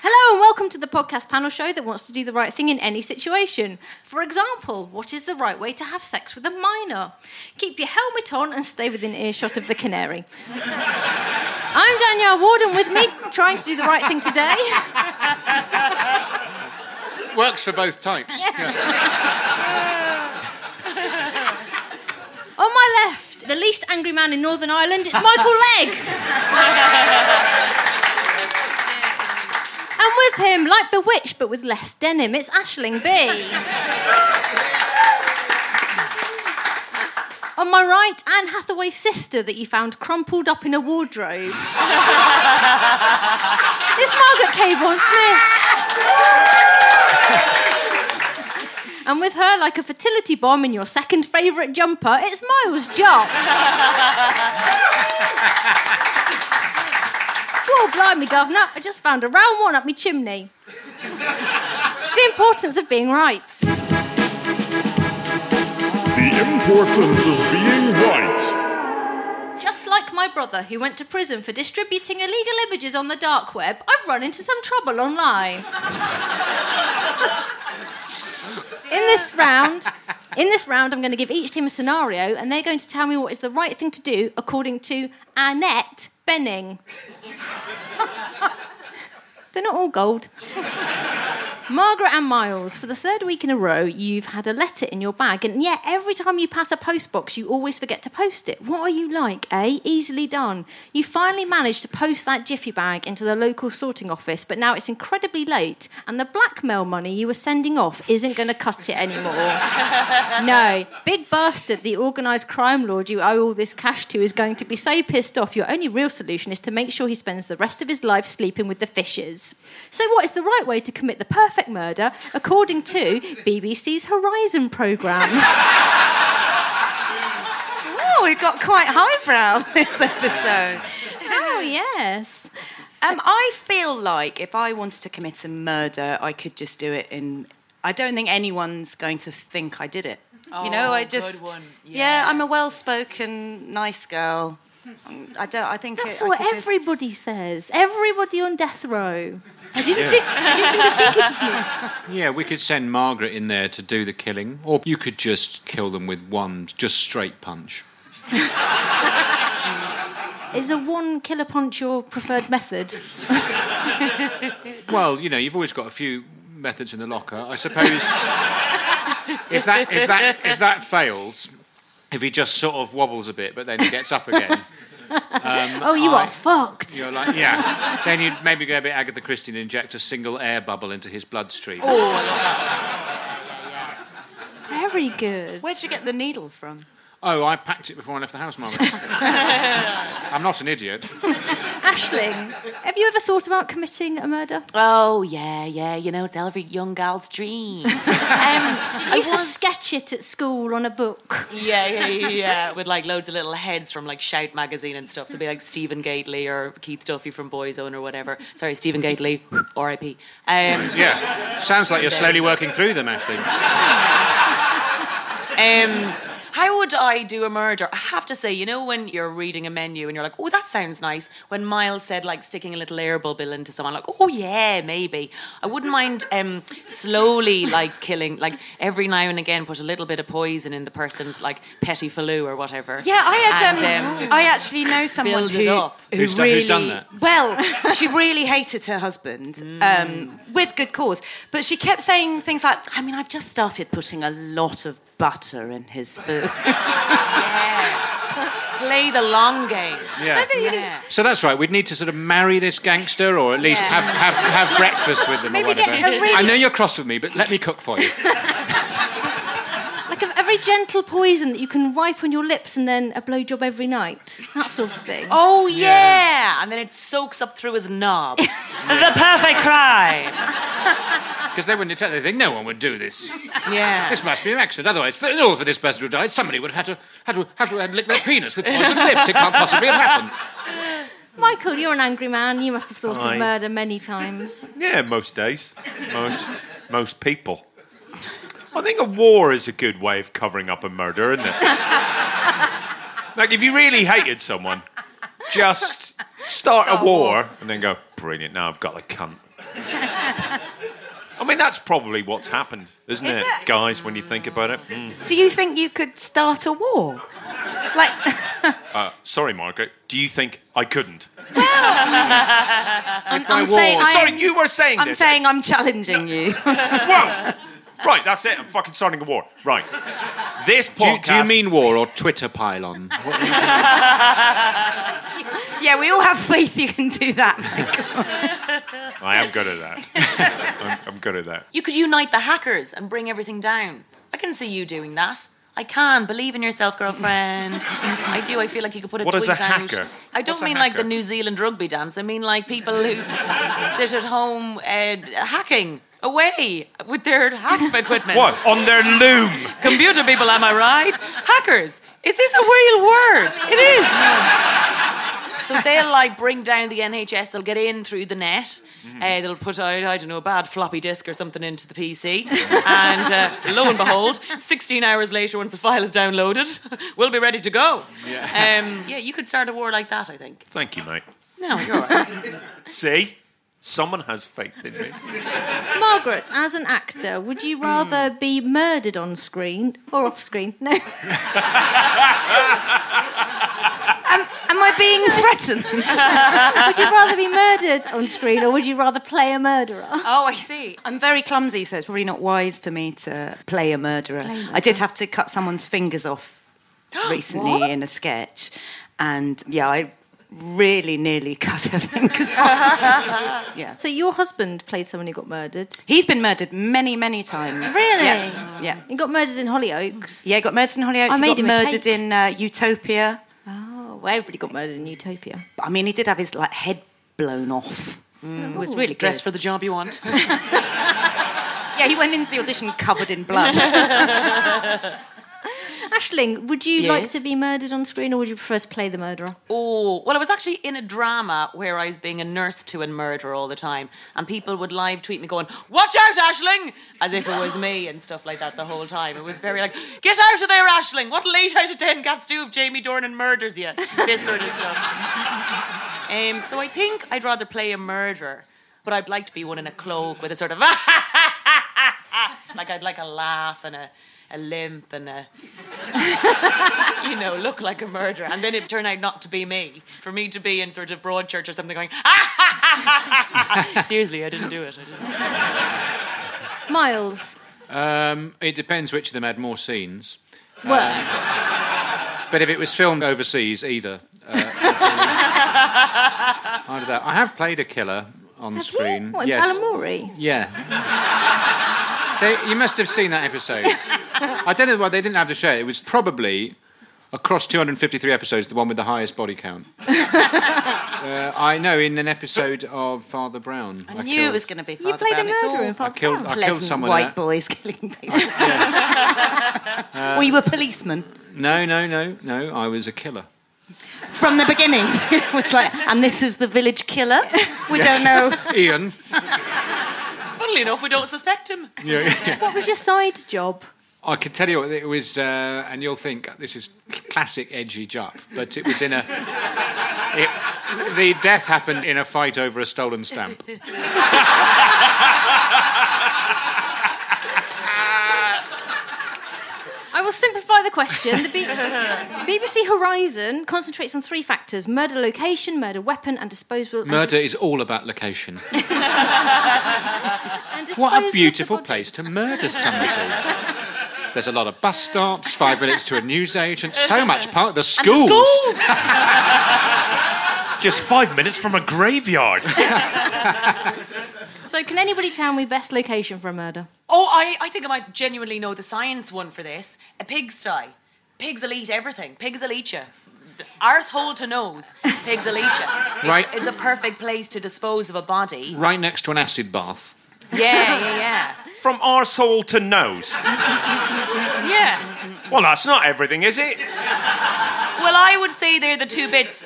Hello and welcome to the podcast panel show that wants to do the right thing in any situation. For example, what is the right way to have sex with a minor? Keep your helmet on and stay within earshot of the canary. I'm Danielle Ward and with me, trying to do the right thing today, Works for both types. on my left, the least angry man in Northern Ireland, it's Michael Legg. And with him, like Bewitched, but with less denim, it's Aisling Bea. On my right, Anne Hathaway's sister that you found crumpled up in a wardrobe. it's Margaret Cabourn-Smith. And with her, like a fertility bomb in your second favourite jumper, it's Miles Jupp. Oh, blimey, governor, I just found a round one up my chimney. it's the importance of being right. The importance of being right. Just like my brother who went to prison for distributing illegal images on the dark web, I've run into some trouble online. In this round, in this round, I'm going to give each team a scenario, and they're going to tell me what is the right thing to do according to Annette Bening. They're not all gold. Margaret and Miles, for the third week in a row, you've had a letter in your bag, and yet every time you pass a postbox, you always forget to post it. What are you like, eh? Easily done. You finally managed to post that jiffy bag into the local sorting office, but now it's incredibly late, and the blackmail money you were sending off isn't going to cut it anymore. no, big bastard, the organised crime lord you owe all this cash to, is going to be so pissed off. Your only real solution is to make sure he spends the rest of his life sleeping with the fishes. So, what is the right way to commit the perfect murder according to BBC's Horizon programme? Oh, we've got quite highbrow this episode. oh, yes. Um, I feel like if I wanted to commit a murder, I could just do it in. I don't think anyone's going to think I did it. you know, Oh, I good just. one. Yeah. Yeah. I'm a well-spoken, nice girl. I don't. I think That's it, I what could just- everybody says. Everybody on death row. I didn't think, I didn't think, think it was me. Yeah, we could send Margaret in there to do the killing, or you could just kill them with one just straight punch. Is a one killer punch your preferred method? Well, you know, you've always got a few methods in the locker. I suppose if that if that if that fails, if he just sort of wobbles a bit but then he gets up again, Um, oh, you I- are fucked. you're like, yeah. Then you'd maybe go a bit Agatha Christie and inject a single air bubble into his bloodstream. Oh, yes. Very good. Where'd you get the needle from? Oh, I packed it before I left the house, Margaret. I'm not an idiot. Aisling, have you ever thought about committing a murder? Oh yeah, yeah. You know, it's every young girl's dream. um, You I used to sketch it at school on a book. Yeah, yeah, yeah, yeah. With like loads of little heads from like Shout magazine and stuff. So it'd be like Stephen Gately or Keith Duffy from Boyzone or whatever. Sorry, Stephen Gately, R.I.P. Um, Yeah. Sounds like you're slowly working through them, Ashley. Um, how would I do a murder? I have to say, you know, when you're reading a menu and you're like, oh, that sounds nice. When Miles said, like, sticking a little air bubble into someone, like, oh, yeah, maybe. I wouldn't mind um, slowly, like, killing, like, every now and again, put a little bit of poison in the person's, like, petit filou or whatever. Yeah, I had. And, Um, I actually know someone build it who, up. who Who's done- really who's done that? well. She really hated her husband, um, with good cause. But she kept saying things like, "I mean, I've just started putting a lot of butter in his food." Yeah. Play the long game. Yeah. Yeah. So that's right. We'd need to sort of marry this gangster, or at least Yeah. have, have, have breakfast with them. Maybe or get whatever. a really- I know you're cross with me, but let me cook for you. Like a, a very gentle poison that you can wipe on your lips and then a blowjob every night. That sort of thing. Oh yeah. and then it soaks up through his knob. the perfect crime. Because they wouldn't tell. They think no one would do this. Yeah. This must be an accident. Otherwise, for, in order for this person to have died, somebody would have had to had to have to have lick their penis with poison lips. It can't possibly have happened. Michael, you're an angry man. You must have thought Aye. of murder many times. Yeah, most days. Most most people. I think a war is a good way of covering up a murder, isn't it? like if you really hated someone, just start a war and then go, brilliant, now I've got a cunt. I mean, that's probably what's happened, isn't Is it, it? guys, when you think about it? Mm. Do you think you could start a war? Like, Uh, sorry, Margaret, do you think I couldn't? I'm, I'm saying, I Sorry, am- you were saying I'm this. saying I'm challenging you. Whoa! Right, that's it. I'm fucking starting a war. Right. This Do you, podcast. do you mean war or Twitter pile-on? yeah, we all have faith you can do that. I am good at that. I'm, I'm good at that. You could unite the hackers and bring everything down. I can see you doing that. I can. Believe in yourself, girlfriend. I do. I feel like you could put a What is tweet a out. hacker? I don't What's a mean like the? New Zealand rugby dance. I mean like people who sit at home uh, hacking away with their hack equipment. What? On their loom. Computer people, am I right? Hackers. Is this a real word? It is. So they'll like bring down the NHS. They'll get in through the net. Mm-hmm. Uh, they'll put out I don't know a bad floppy disk or something into the PC, and uh, lo and behold, 16 hours later, once the file is downloaded, we'll be ready to go. Yeah. Um, yeah, you could start a war like that. I think. Thank you, mate. No, you're all right. See? Someone has faith in me. Margaret, as an actor, would you rather hmm. be murdered on screen or off screen? No. Am I being threatened? would you rather be murdered on screen or would you rather play a murderer? Oh, I see. I'm very clumsy, so it's probably not wise for me to play a murderer. Play a I did have to cut someone's fingers off recently in a sketch, and yeah, I really nearly cut her fingers off. yeah. So your husband played someone who got murdered. He's been murdered many, many times. Really? Yeah. yeah. He got murdered in Hollyoaks. Yeah, he got murdered in Hollyoaks. I he made got him a murdered cake. in uh, Utopia. Oh, well, everybody got murdered in Utopia. I mean, he did have his like head blown off. Mm, it was really good. Dress for the job you want. Yeah, he went into the audition covered in blood. Aisling, would you like to be murdered on screen or would you prefer to play the murderer? Oh, well, I was actually in a drama where I was being a nurse to a murderer all the time, and people would live tweet me going, Watch out, Aisling! As if it was me and stuff like that the whole time. It was very like, Get out of there, Aisling! What'll eight out of ten cats do if Jamie Dornan murders you? This sort of stuff. um, so I think I'd rather play a murderer, but I'd like to be one in a cloak with a sort of, like I'd like a laugh and a. A limp and a, you know, look like a murderer. And then it turned out not to be me. For me to be in sort of Broadchurch or something going, seriously, I didn't do it. I didn't. Miles. Um, it depends which of them had more scenes. Well, But if it was filmed overseas, either. Uh, either that. I have played a killer on screen. what, yes. Alan Morey? Yeah. They, you must have seen that episode. I don't know why they didn't have to show it. It was probably across 253 episodes the one with the highest body count. uh, I know in an episode of Father Brown. I knew killed, it was going to be You played a Brown. It's murderer all in Father I killed, Brown. I killed pleasant someone. white in that. boys killing people. Were you a policeman No, no, no, no. I was a killer. from the beginning? it's like, and this is the village killer. We don't know. Ian. Funnily enough, we don't suspect him. Yeah, yeah. What was your side job? I can tell you what it was, uh, and you'll think this is classic edgy Jupp, but it was in a. It, the death happened in a fight over a stolen stamp. will simplify the question. The B- BBC Horizon concentrates on three factors murder location, murder weapon, and disposal. and Murder is all about location. and What a beautiful place to murder somebody. There's a lot of bus stops, five minutes to a newsagent, so much park. The And schools. the schools. Just five minutes from a graveyard. So, can anybody tell me best location for a murder? Oh, I, I think I might genuinely know the science one for this. A pigsty. Pigs will eat everything. Pigs will eat you. Arsehole to nose, pigs will eat you. It's, Right. It's a perfect place to dispose of a body. Right next to an acid bath. Yeah, yeah, yeah. From arsehole to nose. Yeah. Well, that's not everything, is it? Well, I would say they're the two bits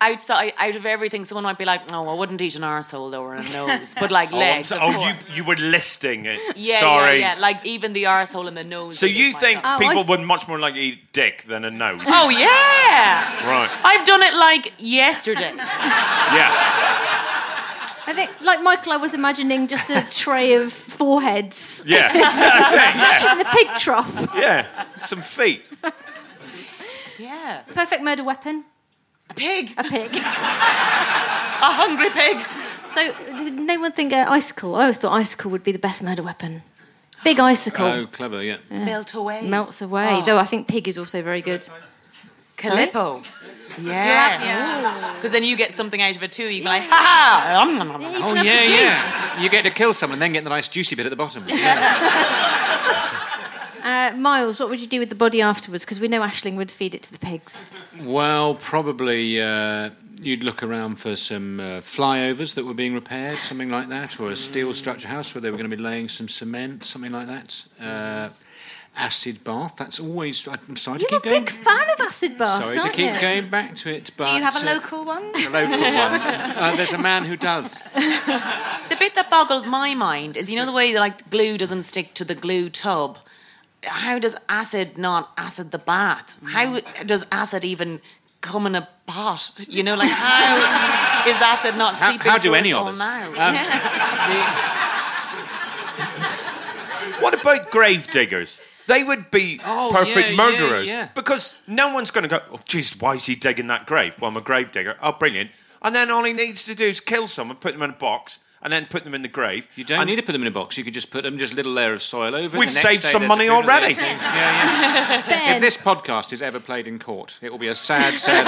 outside out of everything. Someone might be like, "No, I wouldn't eat an arsehole though, or a nose," but like Oh, legs. so- of oh, you, you were listing it. Yeah, Sorry. yeah, yeah. Like even the arsehole and the nose. So you think. Oh, people I- would much more like eat dick than a nose? Oh yeah. Right. I've done it like yesterday. Yeah. I think, like Michael, I was imagining just a tray of foreheads Yeah. That's it. Yeah. and a pig trough. Yeah. Some feet. Yeah. Perfect murder weapon? A pig. A pig. A hungry pig. So, did no one think uh, icicle? I always thought icicle would be the best murder weapon. Big icicle. Oh, clever, yeah. Melt away. Melts away. Though I think pig is also very good. Calippo. Yes. Because then you get something out of it too. You can be like, ha ha. um. Oh, yeah, yeah. You get to kill someone and then get the nice juicy bit at the bottom. Yeah. Uh, Miles, what would you do with the body afterwards? Because we know Aisling would feed it to the pigs. Well, probably uh, you'd look around for some uh, flyovers that were being repaired, something like that, or a steel structure house where they were going to be laying some cement, something like that. Uh, acid bath, that's always. I'm sorry You're to a keep going. big fan of acid baths, Sorry to aren't keep you? going back to it, but Do you have a uh, local one? a local one. Uh, there's a man who does. The bit that boggles my mind is, you know, the way that, like glue doesn't stick to the glue tub. How does acid not acid the bath? How does acid even come in a pot? You know, like how is acid not How- seeping how do any us of all us? now? Um, Yeah. What about grave diggers? They would be Oh, perfect yeah, murderers yeah, yeah. because no one's going to go. Oh, jeez, why is he digging that grave? Well, I'm a grave digger. Oh, brilliant! And then all he needs to do is kill someone, put them in a box, and then put them in the grave. You don't And need to put them in a box. You could just put them just a little layer of soil over. it. We've The next saved day some money already. layer of things. Yeah, yeah. If this podcast is ever played in court, it will be a sad, sad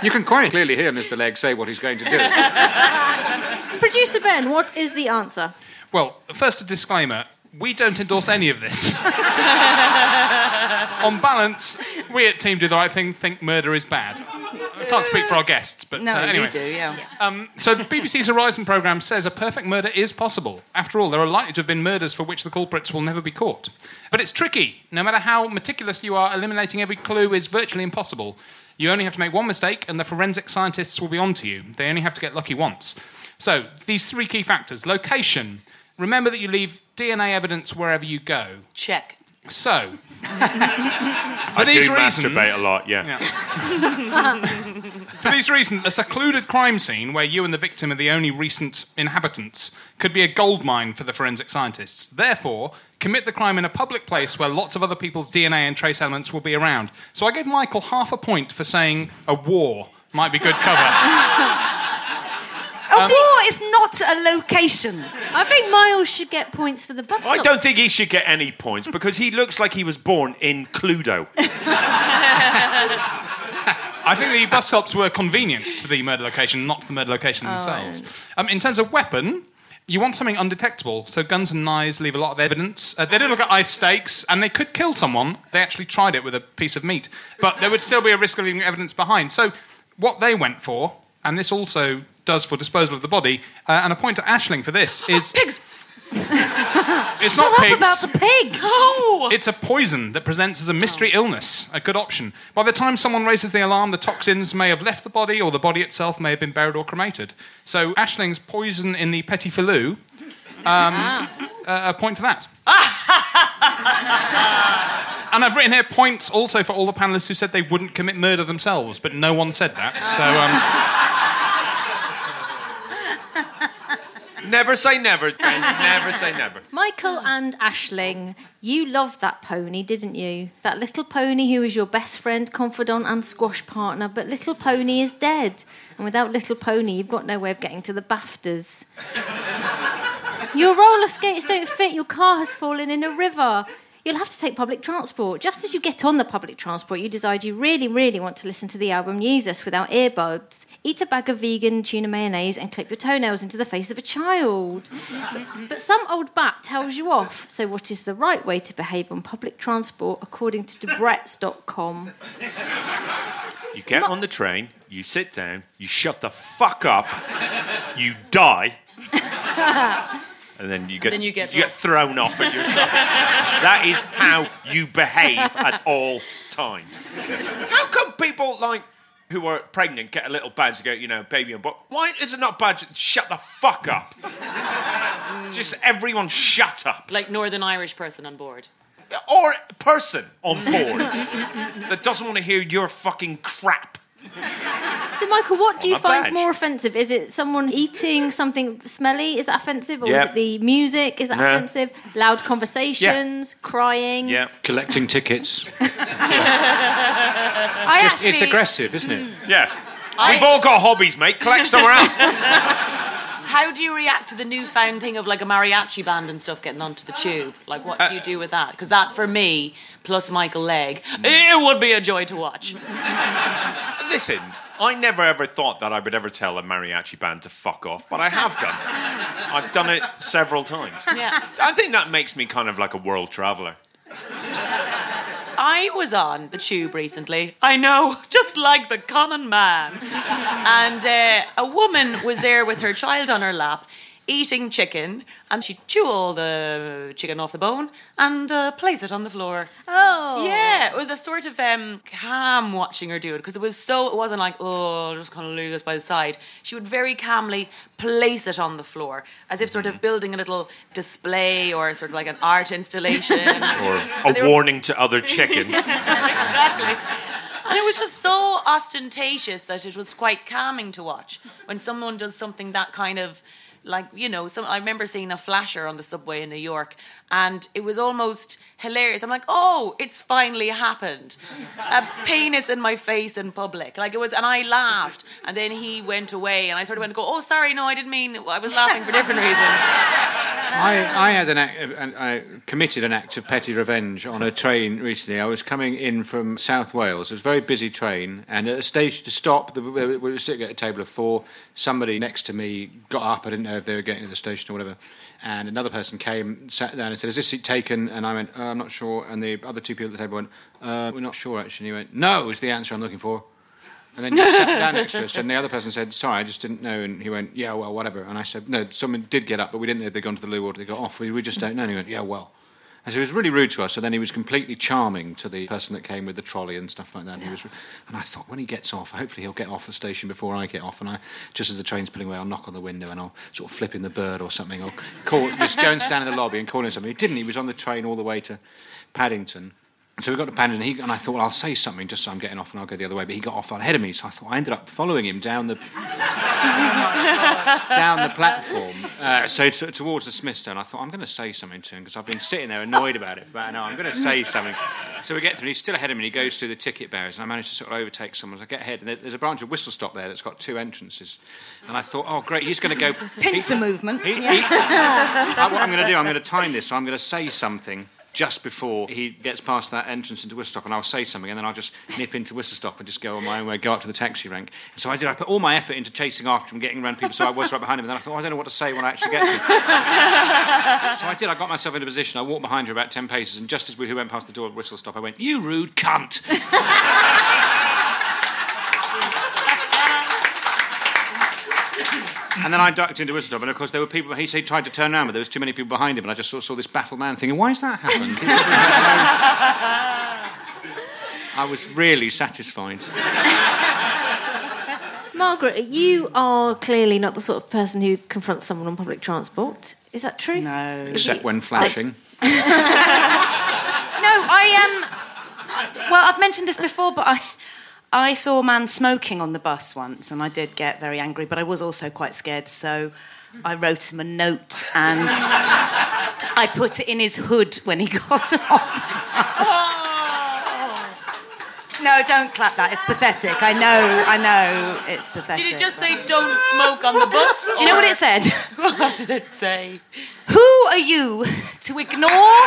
day. you can quite clearly hear Mr. Legg say what he's going to do. producer Ben, what is the answer? Well, first a disclaimer. We don't endorse any of this. On balance, we at Team Do the Right Thing think murder is bad. I can't speak for our guests, but No, uh, anyway. you do, yeah. Um, so the BBC's Horizon programme says a perfect murder is possible. After all, there are likely to have been murders for which the culprits will never be caught. But it's tricky. No matter how meticulous you are, eliminating every clue is virtually impossible. You only have to make one mistake, and the forensic scientists will be on to you. They only have to get lucky once. So these three key factors: location. Remember that you leave DNA evidence wherever you go. Check. So, for I do these reasons, masturbate a lot. Yeah. For these reasons, a secluded crime scene where you and the victim are the only recent inhabitants could be a goldmine for the forensic scientists. Therefore, commit the crime in a public place where lots of other people's DNA and trace elements will be around. So I gave Michael half a point for saying a war might be good cover. A war is not a location. I think Miles should get points for the bus stop. I stop. don't think he should get any points because he looks like he was born in Cluedo. I think the bus stops were convenient to the murder location, not the murder location themselves. Um, in terms of weapon, you want something undetectable. So guns and knives leave a lot of evidence. Uh, they did look at ice stakes, and they could kill someone. They actually tried it with a piece of meat, but there would still be a risk of leaving evidence behind. So what they went for, and this also does for disposal of the body, uh, and a point to Aisling for this is Pigs. it's Shut not up pigs. about the pig. Oh. It's a poison that presents as a mystery illness, a good option. By the time someone raises the alarm, the toxins may have left the body, or the body itself may have been buried or cremated. So Aisling's poison in the petit filou, um, uh, a point for that. and I've written here points also for all the panelists who said they wouldn't commit murder themselves, but no one said that. So um, never say never. Never say never. Michael and Aisling, you loved that pony, didn't you? That little pony who was your best friend, confidant, and squash partner. But little pony is dead, and without little pony, you've got no way of getting to the Baftas. Your roller skates don't fit, your car has fallen in a river. You'll have to take public transport. Just as you get on the public transport, you decide you really, really want to listen to the album Jesus without earbuds. Eat a bag of vegan tuna mayonnaise and clip your toenails into the face of a child. But, but some old bat tells you off. So, what is the right way to behave on public transport according to Debrett's.com? You get on the train, you sit down, you shut the fuck up, you die, and then you get, Then you get thrown off at yourself. that is how you behave at all times. How come people like who are pregnant get a little badge to go, you know, baby on board? Why is it not badge? Shut the fuck up. Just everyone shut up. Like Northern Irish person on board. Or person on board that doesn't want to hear your fucking crap. So, Michael, what do you find badge. more offensive? Is it someone eating something smelly? Is that offensive? Or Yeah. is it the music? Is that No. offensive? Loud conversations? Crying? Yeah. Collecting tickets. I Just, it's actually- aggressive, isn't it? Yeah. I- We've all got hobbies, mate. Collect somewhere else. How do you react to the newfound thing of like a mariachi band and stuff getting onto the tube? Like, what Uh, do you do with that? Because that, for me, plus Michael Legg, it would be a joy to watch. Listen, I never ever thought that I would ever tell a mariachi band to fuck off, but I have done. I've done it several times. Yeah. I think that makes me kind of like a world traveller. I was on the tube recently. I know, just like the common man. and uh, a woman was there with her child on her lap, eating chicken, and she'd chew all the chicken off the bone and uh, place it on the floor. Oh. Yeah, it was a sort of um, calm watching her do it because it was so, it wasn't like, oh, I'll just kind of leave this by the side. She would very calmly place it on the floor as if sort of building a little display or sort of like an art installation. Or And they a were- warning to other chickens. exactly. And it was just so ostentatious that it was quite calming to watch when someone does something that kind of like you know some I remember seeing a flasher on the subway in New York and it was almost hilarious. I'm like, "Oh, it's finally happened." A penis in my face in public. Like it was and I laughed and then he went away and I sort of went go, "Oh, sorry, no, I didn't mean I was laughing for different reasons." I, I had an act, I committed an act of petty revenge on a train recently. I was coming in from South Wales. It was a very busy train, and at a station to stop, the, we were sitting at a table of four. Somebody next to me got up. I didn't know if they were getting to the station or whatever. And another person came, sat down, and said, "Is this seat taken?" And I went, uh, "I'm not sure." And the other two people at the table went, uh, "We're not sure actually." And he went, "No," is the answer I'm looking for. And then just sat down next to us, and the other person said, "Sorry, I just didn't know." And he went, "Yeah, well, whatever." And I said, "No, someone did get up, but we didn't know they'd gone to the loo or they got off. We, we just don't know." And he went, "Yeah, well." And so he was really rude to us. And then he was completely charming to the person that came with the trolley and stuff like that. And, he was, and I thought, when he gets off, hopefully he'll get off the station before I get off. And I, just as the train's pulling away, I'll knock on the window and I'll sort of flip in the bird or something. Or call, just go and stand in the lobby and call him something. He didn't. He was on the train all the way to Paddington. So we got to Paddington, and, he, and I thought, well, I'll say something just so I'm getting off and I'll go the other way. But he got off ahead of me, so I thought I ended up following him down the down the platform, uh, so t- towards the Smithstone. I thought I'm going to say something to him because I've been sitting there annoyed about it for about an hour. I'm going to say something. So we get through, him. He's still ahead of me. and He goes through the ticket barriers, and I managed to sort of overtake someone. So I get ahead, and there's a branch of Whistle Stop there that's got two entrances. And I thought, oh great, he's going to go Pincer he- movement. he- he- what I'm going to do, I'm going to time this. So I'm going to say something just before he gets past that entrance into Whistle Stop, and I'll say something, and then I'll just nip into Whistle Stop and just go on my own way, go up to the taxi rank. And so I did. I put all my effort into chasing after him, getting around people, so I was right behind him. And then I thought, oh, I don't know what to say when I actually get to so I did. I got myself in a position. I walked behind her about ten paces, and just as we went past the door of Whistle Stop, I went, "You rude cunt!" And then I ducked into Whistle Stop, and of course there were people. He said tried to turn around, but there was too many people behind him, and I just sort of saw this baffled man thinking, "Why has that happened?" I was really satisfied. Margaret, you are clearly not the sort of person who confronts someone on public transport. Is that true? No. Except when flashing. No, I am. Um, well, I've mentioned this before, but I, I saw a man smoking on the bus once, and I did get very angry, but I was also quite scared, so I wrote him a note and I put it in his hood when he got off. No, don't clap that. It's pathetic. I know, I know, it's pathetic. Did it just say don't smoke on the bus? Do you know what it said? what did it say? Who are you to ignore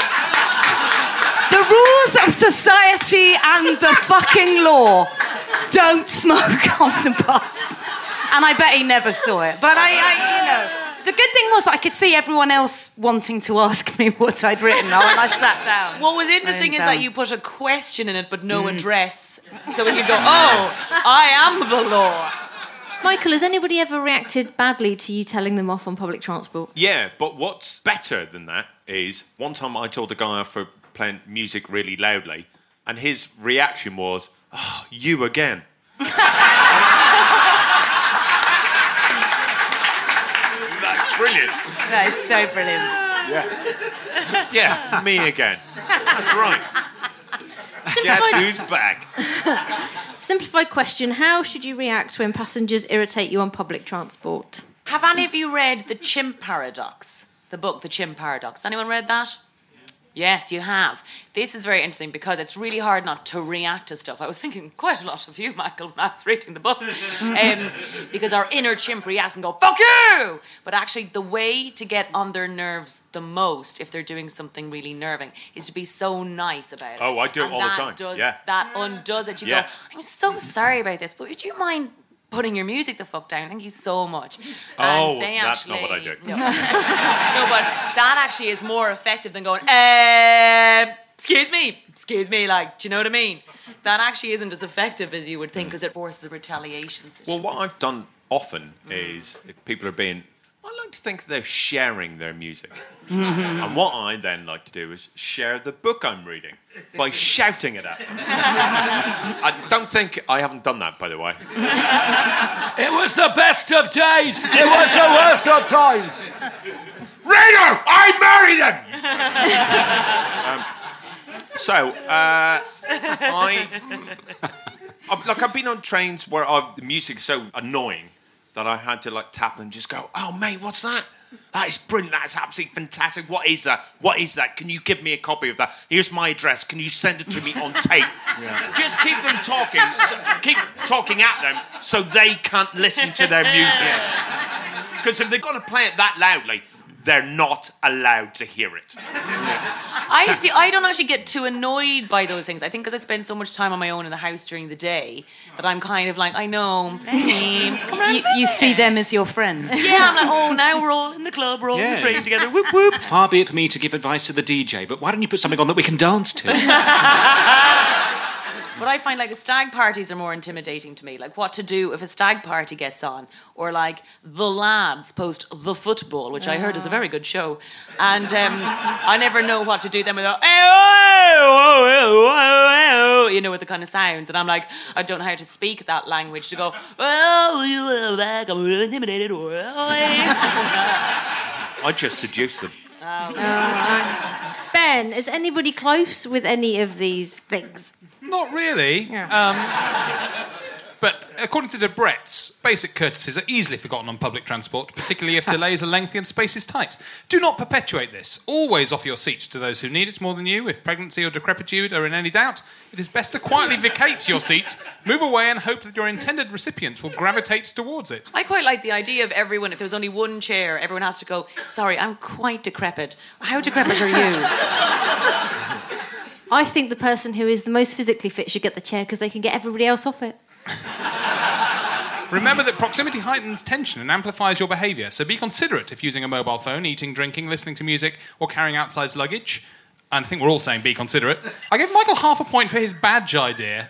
the rules of society and the fucking law? Don't smoke on the bus. And I bet he never saw it. But I, I you know, the good thing was I could see everyone else wanting to ask me what I'd written when I sat down. What was interesting is down. that you put a question in it but no mm. address. So we could go, oh, I am the law. Michael, has anybody ever reacted badly to you telling them off on public transport? Yeah, but what's better than that is one time I told a guy off for playing music really loudly, and his reaction was, oh, you again. That's brilliant. That is so brilliant. Yeah. Yeah, me again. That's right. Guess who's back? Simplified question How should you react when passengers irritate you on public transport? Have any of you read The Chimp Paradox? The book, The Chimp Paradox. Anyone read that? Yes, you have. This is very interesting because it's really hard not to react to stuff. I was thinking quite a lot of you, Michael, when I was reading the book. Um, because our inner chimp reacts and go, fuck you! But actually, the way to get on their nerves the most, if they're doing something really nerving, is to be so nice about it. Oh, I do it And all the time. Does, Yeah. That undoes it. You Yeah. go, I'm so sorry about this, but would you mind putting your music the fuck down? Thank you so much. Oh, And they that's not what I do. No. no, but that actually is more effective than going, um, excuse me, excuse me, like, do you know what I mean? That actually isn't as effective as you would think because it forces a retaliation situation. Well, what I've done often is people are being. I like to think they're sharing their music. and what I then like to do is share the book I'm reading by shouting it at them. I don't think I haven't done that, by the way. It was the best of days. It was the worst of times. Reader, I married him! um, so, uh, I, I've, like, I've been on trains where I've, the music's so annoying that I had to like tap and just go, "Oh, mate, what's that? That is brilliant. That's absolutely fantastic. What is that? What is that? Can you give me a copy of that? Here's my address. Can you send it to me on tape? Just keep them talking. so- keep talking at them so they can't listen to their music. Because if they're going to play it that loudly, they're not allowed to hear it. I see. I don't actually get too annoyed by those things. I think because I spend so much time on my own in the house during the day that I'm kind of like, I know, babes, come around. You, you see them as your friends. Yeah, I'm like, oh, now we're all in the club, we're all in Yeah. the train together. Whoop whoop. Far be it for me to give advice to the DJ, but why don't you put something on that we can dance to? But I find like stag parties are more intimidating to me. Like what to do if a stag party gets on, or like the lads post the football, which I heard is a very good show, and um, I never know what to do. Then without you know with the kind of sounds, and I'm like I don't know how to speak that language to go. Oh, you are back. I'm really intimidated. I just seduce them. Ben, is anybody close with any of these things? Not really. Um, but according to Debrett's, basic courtesies are easily forgotten on public transport, particularly if delays are lengthy and space is tight. Do not perpetuate this. Always offer your seat to those who need it more than you. If pregnancy or decrepitude are in any doubt, it is best to quietly vacate your seat, move away, and hope that your intended recipient will gravitate towards it. I quite like the idea of everyone, if there was only one chair, everyone has to go, sorry, I'm quite decrepit. How decrepit are you? I think the person who is the most physically fit should get the chair because they can get everybody else off it. Remember that proximity heightens tension and amplifies your behaviour, so be considerate if using a mobile phone, eating, drinking, listening to music, or carrying outside luggage. And I think we're all saying be considerate. I give Michael half a point for his badge idea.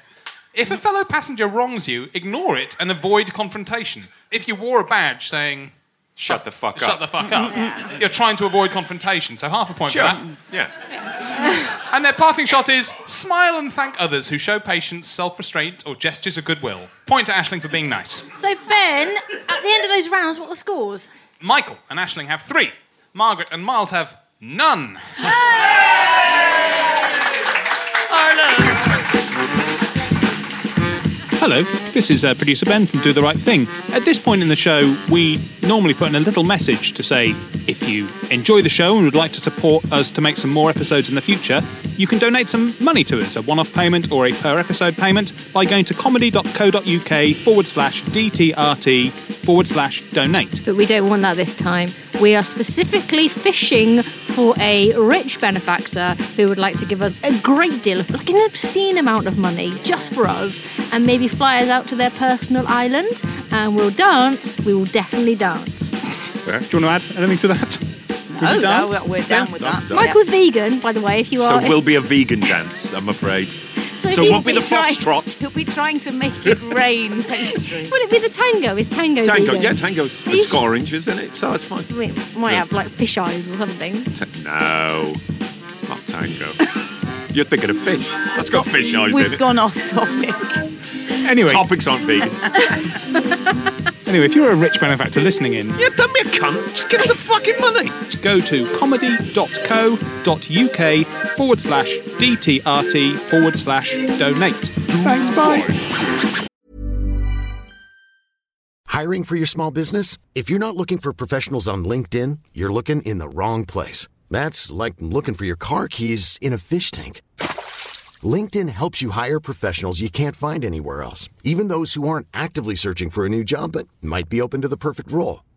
If a fellow passenger wrongs you, ignore it and avoid confrontation. If you wore a badge saying, Shut the fuck shut up. the fuck up, you're trying to avoid confrontation, so half a point Sure. for that. Yeah. And their parting shot is smile and thank others who show patience, self restraint, or gestures of goodwill. Point to Aisling for being nice. So, Ben, at the end of those rounds, what are the scores? Michael and Aisling have three. Margaret and Miles have none. Hello, this is uh, producer Ben from Do the Right Thing. At this point in the show, we normally put in a little message to say if you enjoy the show and would like to support us to make some more episodes in the future, you can donate some money to us, a one off payment or a per episode payment, by going to comedy.co.uk forward slash DTRT forward slash donate. But we don't want that this time. We are specifically fishing for a rich benefactor who would like to give us a great deal of, like an obscene amount of money just for us, and maybe fly us out to their personal island. And we'll dance. We will definitely dance. Do you want to add anything to that? Would oh, No, you no, dance? we're down with that. Michael's vegan, by the way. If you are. So are, it will be a vegan dance, I'm afraid. So So if it won't be the He's trying- foxtrot. He'll be trying to make it rain pastry. Will it be the tango? Is tango? Tango, vegan? yeah, tango's Are you it's got oranges in it, so it's fine. We might have like fish eyes or something. Ta- no, not tango. You're thinking of fish. That's got fish eyes in it. We've gone off topic. Anyway, Topics aren't vegan. anyway, if you're a rich benefactor listening in, yeah, don't be a cunt. Just give us the fucking money. go to comedy.co.uk forward slash DTRT forward slash donate. Thanks, bye. Hiring for your small business? If you're not looking for professionals on LinkedIn, you're looking in the wrong place. That's like looking for your car keys in a fish tank. LinkedIn helps you hire professionals you can't find anywhere else, even those who aren't actively searching for a new job but might be open to the perfect role.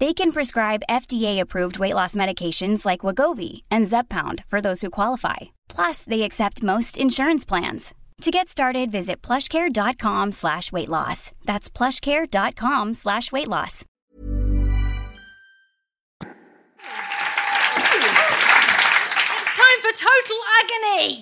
They can prescribe FDA-approved weight loss medications like Wegovy and Zepbound for those who qualify. Plus, they accept most insurance plans. To get started, visit plushcare.com slash weight loss. That's plushcare.com slash weight loss. It's time for total agony.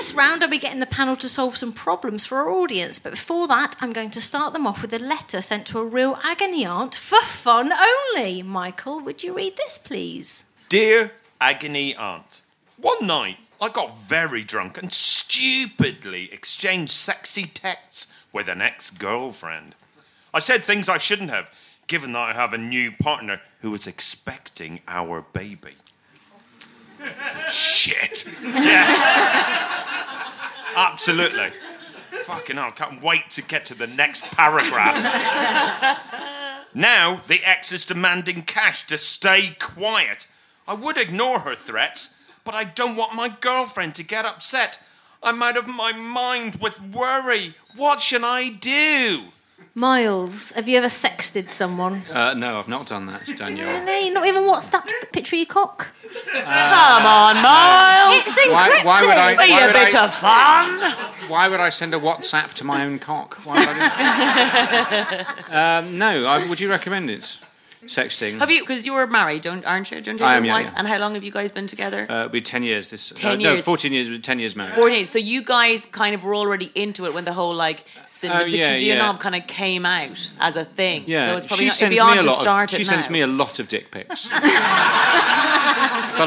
This round, I'll be getting the panel to solve some problems for our audience, but before that, I'm going to start them off with a letter sent to a real agony aunt for fun only. Michael, would you read this, please? Dear Agony Aunt, one night I got very drunk and stupidly exchanged sexy texts with an ex girlfriend. I said things I shouldn't have, given that I have a new partner who is expecting our baby. Shit. Absolutely. Fucking hell, I can't wait to get to the next paragraph. Now the ex is demanding cash to stay quiet. I would ignore her threats, but I don't want my girlfriend to get upset. I'm out of my mind with worry. What should I do? Miles, have you ever sexted someone? Uh, no, I've not done that, Daniel. No, not even WhatsApped a picture of your cock. Come on, Miles. It's encrypted. Why, why would I? Be Why a would bit I, of fun. Why would I send a WhatsApp to my own cock? Why would I do um, no, I, would you recommend it? Sexting. Have you? Because you were married, don't aren't you? Don't you I have am, yeah, wife? yeah. And how long have you guys been together? Uh, it'll 10 years. This, 10 uh, No, 14 years, 10 years married. 14. So you guys kind of were already into it when the whole like send Oh, pictures yeah, of your yeah. knob kind of came out as a thing. Yeah, So it's probably she not, sends be me a to lot. start Of, it she sends now. me a lot of dick pics. but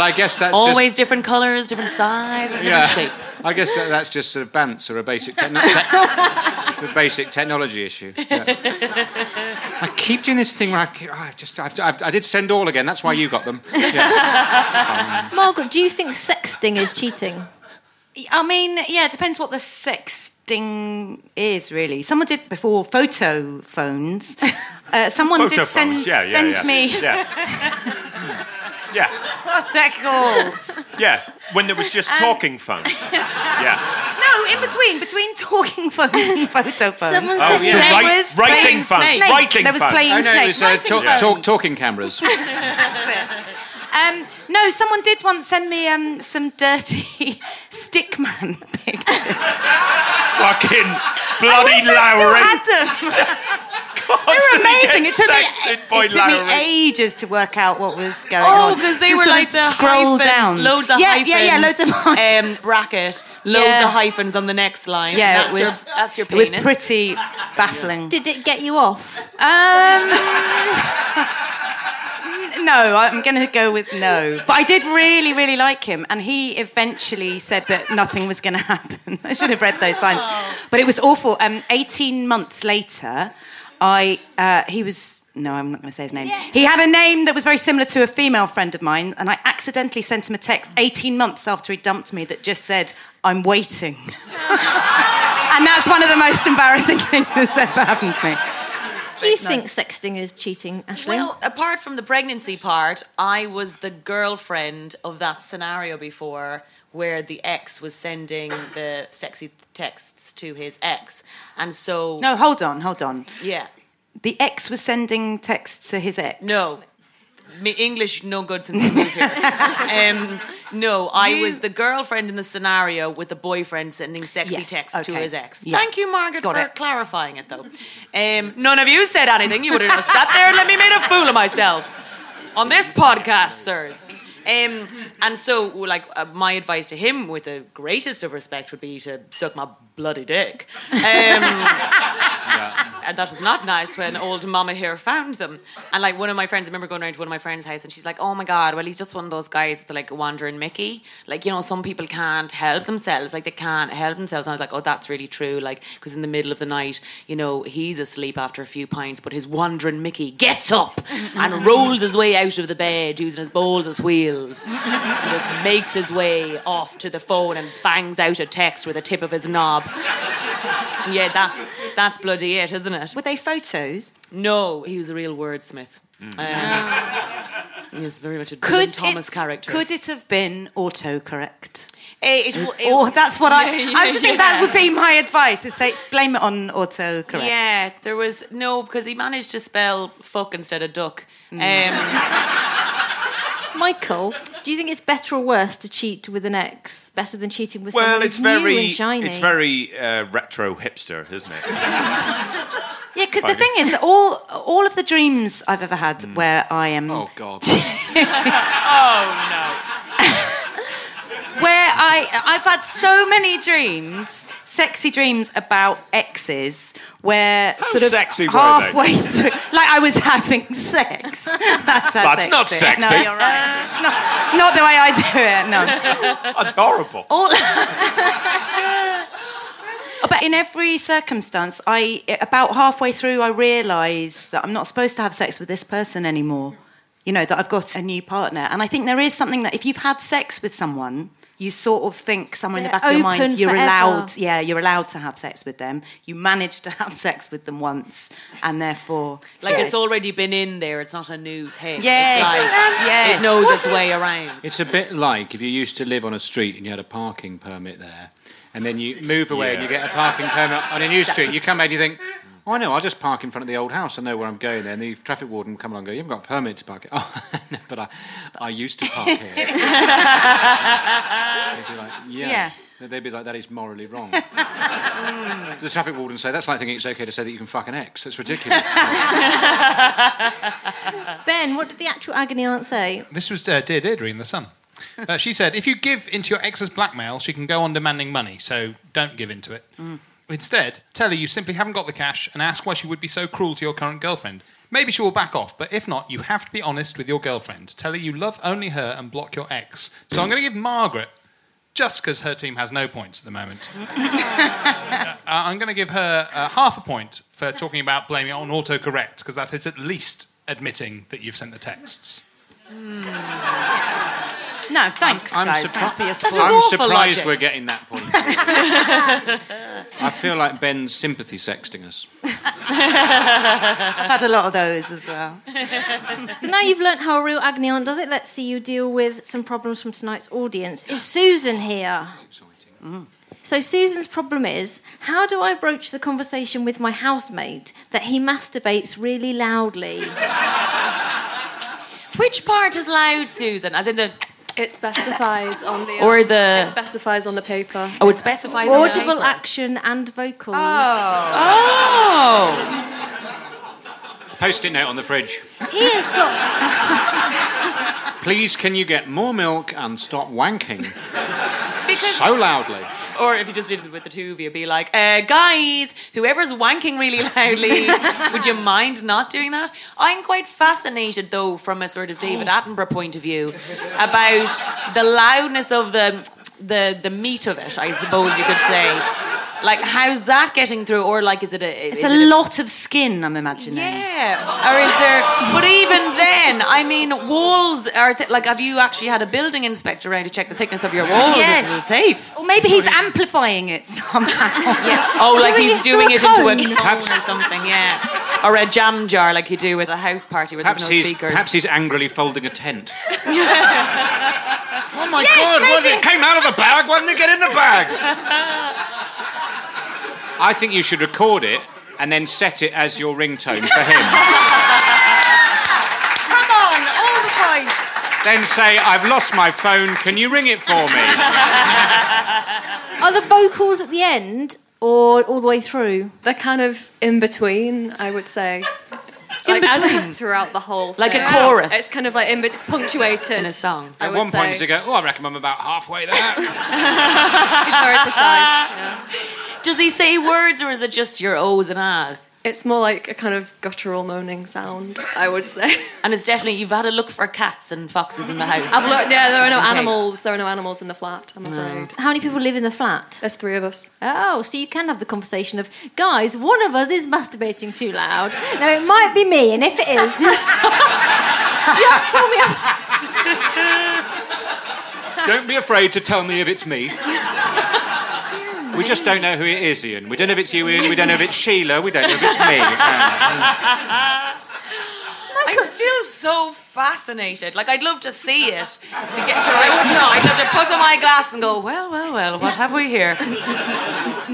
I guess that's Always just, different colours, different sizes, different yeah. shape. I guess that, that's just sort of bants or a basic te- it's a basic technology issue. Yeah. I keep doing this thing where I, keep, oh, I just I've, I've, I did send all again. That's why you got them. Yeah. Margaret, do you think sexting is cheating? I mean, yeah, it depends what the sexting is, really. Someone did before photo phones. Uh, someone Photo did send, phones, yeah, yeah, send yeah. me. Yeah. Yeah, what they're called. yeah. When there was just talking phones. Yeah. No, in between, between talking phones and photo phones. Someone Oh, said yeah. There Write- was writing phones. Snake. writing There was phone. playing Oh no, snake. it was uh, Writing talk, phone. talk, talking cameras. Um, no, someone did once send me um, some dirty stickman pictures. Fucking I bloody wish I still Lowry. had them. They were amazing. It took, me, it took me ages to work out what was going Oh, on. because they To were like the scroll hyphens, down. loads of yeah, hyphens. Yeah, yeah, loads of hyphens. um, bracket, loads Yeah. of hyphens on the next line. Yeah, that's it was. Your, that's your it was pretty baffling. Did it get you off? Um, no, I'm going to go with no. But I did really, really like him, and he eventually said that nothing was going to happen. I should have read those lines, but it was awful. Um, 18 months later. I uh, he was no, I'm not going to say his name. He had a name that was very similar to a female friend of mine, and I accidentally sent him a text 18 months after he dumped me that just said, "I'm waiting," and that's one of the most embarrassing things that's ever happened to me. Do you think sexting is cheating, Ashley? Well, apart from the pregnancy part, I was the girlfriend of that scenario before where the ex was sending the sexy texts to his ex. And so. No, hold on, hold on. Yeah. The ex was sending texts to his ex. No. Me, English no good since we moved here. um, no, I You- was the girlfriend in the scenario with the boyfriend sending sexy Yes, texts to his ex. Yeah. Thank you, Margaret, Got for it. clarifying it, though. Um, none of you said anything. You would have just sat there and let me make a fool of myself on this podcast, sirs. Um, and so, like, uh, my advice to him, with the greatest of respect, would be to suck my bloody dick. Um, and that was not nice when old mama here found them. And like one of my friends, I remember going around to one of my friends' house, and she's like, "Oh my god, well he's just one of those guys that like wandering Mickey. Like you know, some people can't help themselves. Like they can't help themselves." And I was like, "Oh, that's really true. Like because in the middle of the night, you know, he's asleep after a few pints, but his wandering Mickey gets up and rolls his way out of the bed using his balls as wheels, and just makes his way off to the phone and bangs out a text with the tip of his knob." Yeah, that's that's bloody it, isn't it? Were they photos? No, he was a real wordsmith. Um, he was very much a Dylan Could Thomas character. Could it have been autocorrect? Eh, it, It was- it- or that's what I. Yeah, I just think that would be my advice: is say blame it on autocorrect. Yeah, there was no because he managed to spell fuck instead of duck. Mm. Um, Michael, do you think it's better or worse to cheat with an ex? Better than cheating with Well, someone it's who's new very, and shiny? it's very uh, retro hipster, isn't it? yeah, cause the thing is that all all of the dreams I've ever had where I am. Oh God. where I I've had so many dreams, sexy dreams about exes, where How sort of sexy halfway through, like I was having sex. That's, That's not No, you're right. No, not the way I do it. No. That's horrible. All. But in every circumstance, I about halfway through, I realise that I'm not supposed to have sex with this person anymore. You know that I've got a new partner, and I think there is something that if you've had sex with someone, you sort of think somewhere in the back of your mind you're forever. allowed. Yeah, you're allowed to have sex with them. You manage to have sex with them once, and therefore, like yeah. it's already been in there. It's not a new thing. yeah It's like, Yes. it knows its way around. It's a bit like if you used to live on a street and you had a parking permit there, and then you move away and you get a parking permit on a new street. You come back and you think, oh, I know, I'll just park in front of the old house. I know where I'm going there. And the traffic warden will come along and go, you haven't got a permit to park here. Oh, no, but I, I used to park here. They'd be like, yeah. Yeah. They'd be like, that is morally wrong. the traffic warden say, that's like thinking it's okay to say that you can fuck an ex. That's ridiculous. Ben, what did the actual agony aunt say? This was uh, Dear Deirdre in The Sun. Uh, she said, if you give into your ex's blackmail, she can go on demanding money, so don't give into it. Instead, tell her you simply haven't got the cash and ask why she would be so cruel to your current girlfriend. Maybe she will back off, but if not, you have to be honest with your girlfriend. Tell her you love only her and block your ex. So I'm going to give Margaret, just because her team has no points at the moment, uh, I'm going to give her uh, half a point for talking about blaming it on autocorrect, because that is at least admitting that you've sent the texts. No, thanks, I'm, guys. surpri- Thanks for your That support. is I'm awful surprised logic. we're getting that point. I feel like Ben's sympathy sexting us. I've had a lot of those as well. So now you've learnt how a real agony aunt does it. Let's see you deal with some problems from tonight's audience. Is Susan here? Mm. So Susan's problem is, how do I broach the conversation with my housemate that he masturbates really loudly? Which part is loud, Susan? As in the. It specifies on the Or um, the- It specifies on the paper. Oh, it specifies on the Audible paper. action and vocals. Oh. oh! Post-it note on the fridge. He has got. Please, can you get more milk and stop wanking Because so loudly? Or if you just did it with the two of you, be like, uh, guys, whoever's wanking really loudly, would you mind not doing that? I'm quite fascinated, though, from a sort of David Attenborough point of view, about the loudness of the, the, the meat of it, I suppose you could say. Like, how's that getting through? Or like, is it a? It's a it lot of skin, I'm imagining. Yeah. Or is there? But even then, I mean, walls are th- like. Have you actually had a building inspector around to check the thickness of your walls? Yes. Is it safe? Or maybe he's amplifying it oh, somehow. Oh, like Doing he's it doing it a into a cone. cone or something, yeah. Or a jam jar, like you do at a house party where Perhaps there's no speakers. perhaps he's angrily folding a tent. Oh my Yes, God! What, maybe. it came out of the bag. Why didn't it get in the bag? I think you should record it and then set it as your ringtone for him. Come on, all the points. then say, I've lost my phone, can you ring it for me? Are the vocals at the end or all the way through? They're kind of in between, I would say. like as throughout the whole Like a chorus. It's kind of like in bet it's punctuated in a song. At would one point, say. does he go, Oh, I reckon I'm about halfway there? He's very precise. Yeah. Does he say words or is it just your O's and A's? It's more like a kind of guttural moaning sound, I would say. And it's definitely, you've had a look for cats and foxes in the house. I've looked, yeah, there are no in case. animals. There are no animals in the flat, I'm afraid. How many people live in the flat? There's three of us. Oh, so you can have the conversation of, guys, one of us is masturbating too loud. Now, it might be me, and if it is, just, just pull me up. don't be afraid to tell me if it's me. We just don't know who it is, Ian. We don't know if it's you, Ian. We don't know if it's Sheila. We don't know if it's me. Uh, I'm still so fascinated. Like, I'd love to see it to get to. I would know. I'd love to put on my glass and go, well, well, well, what have we here?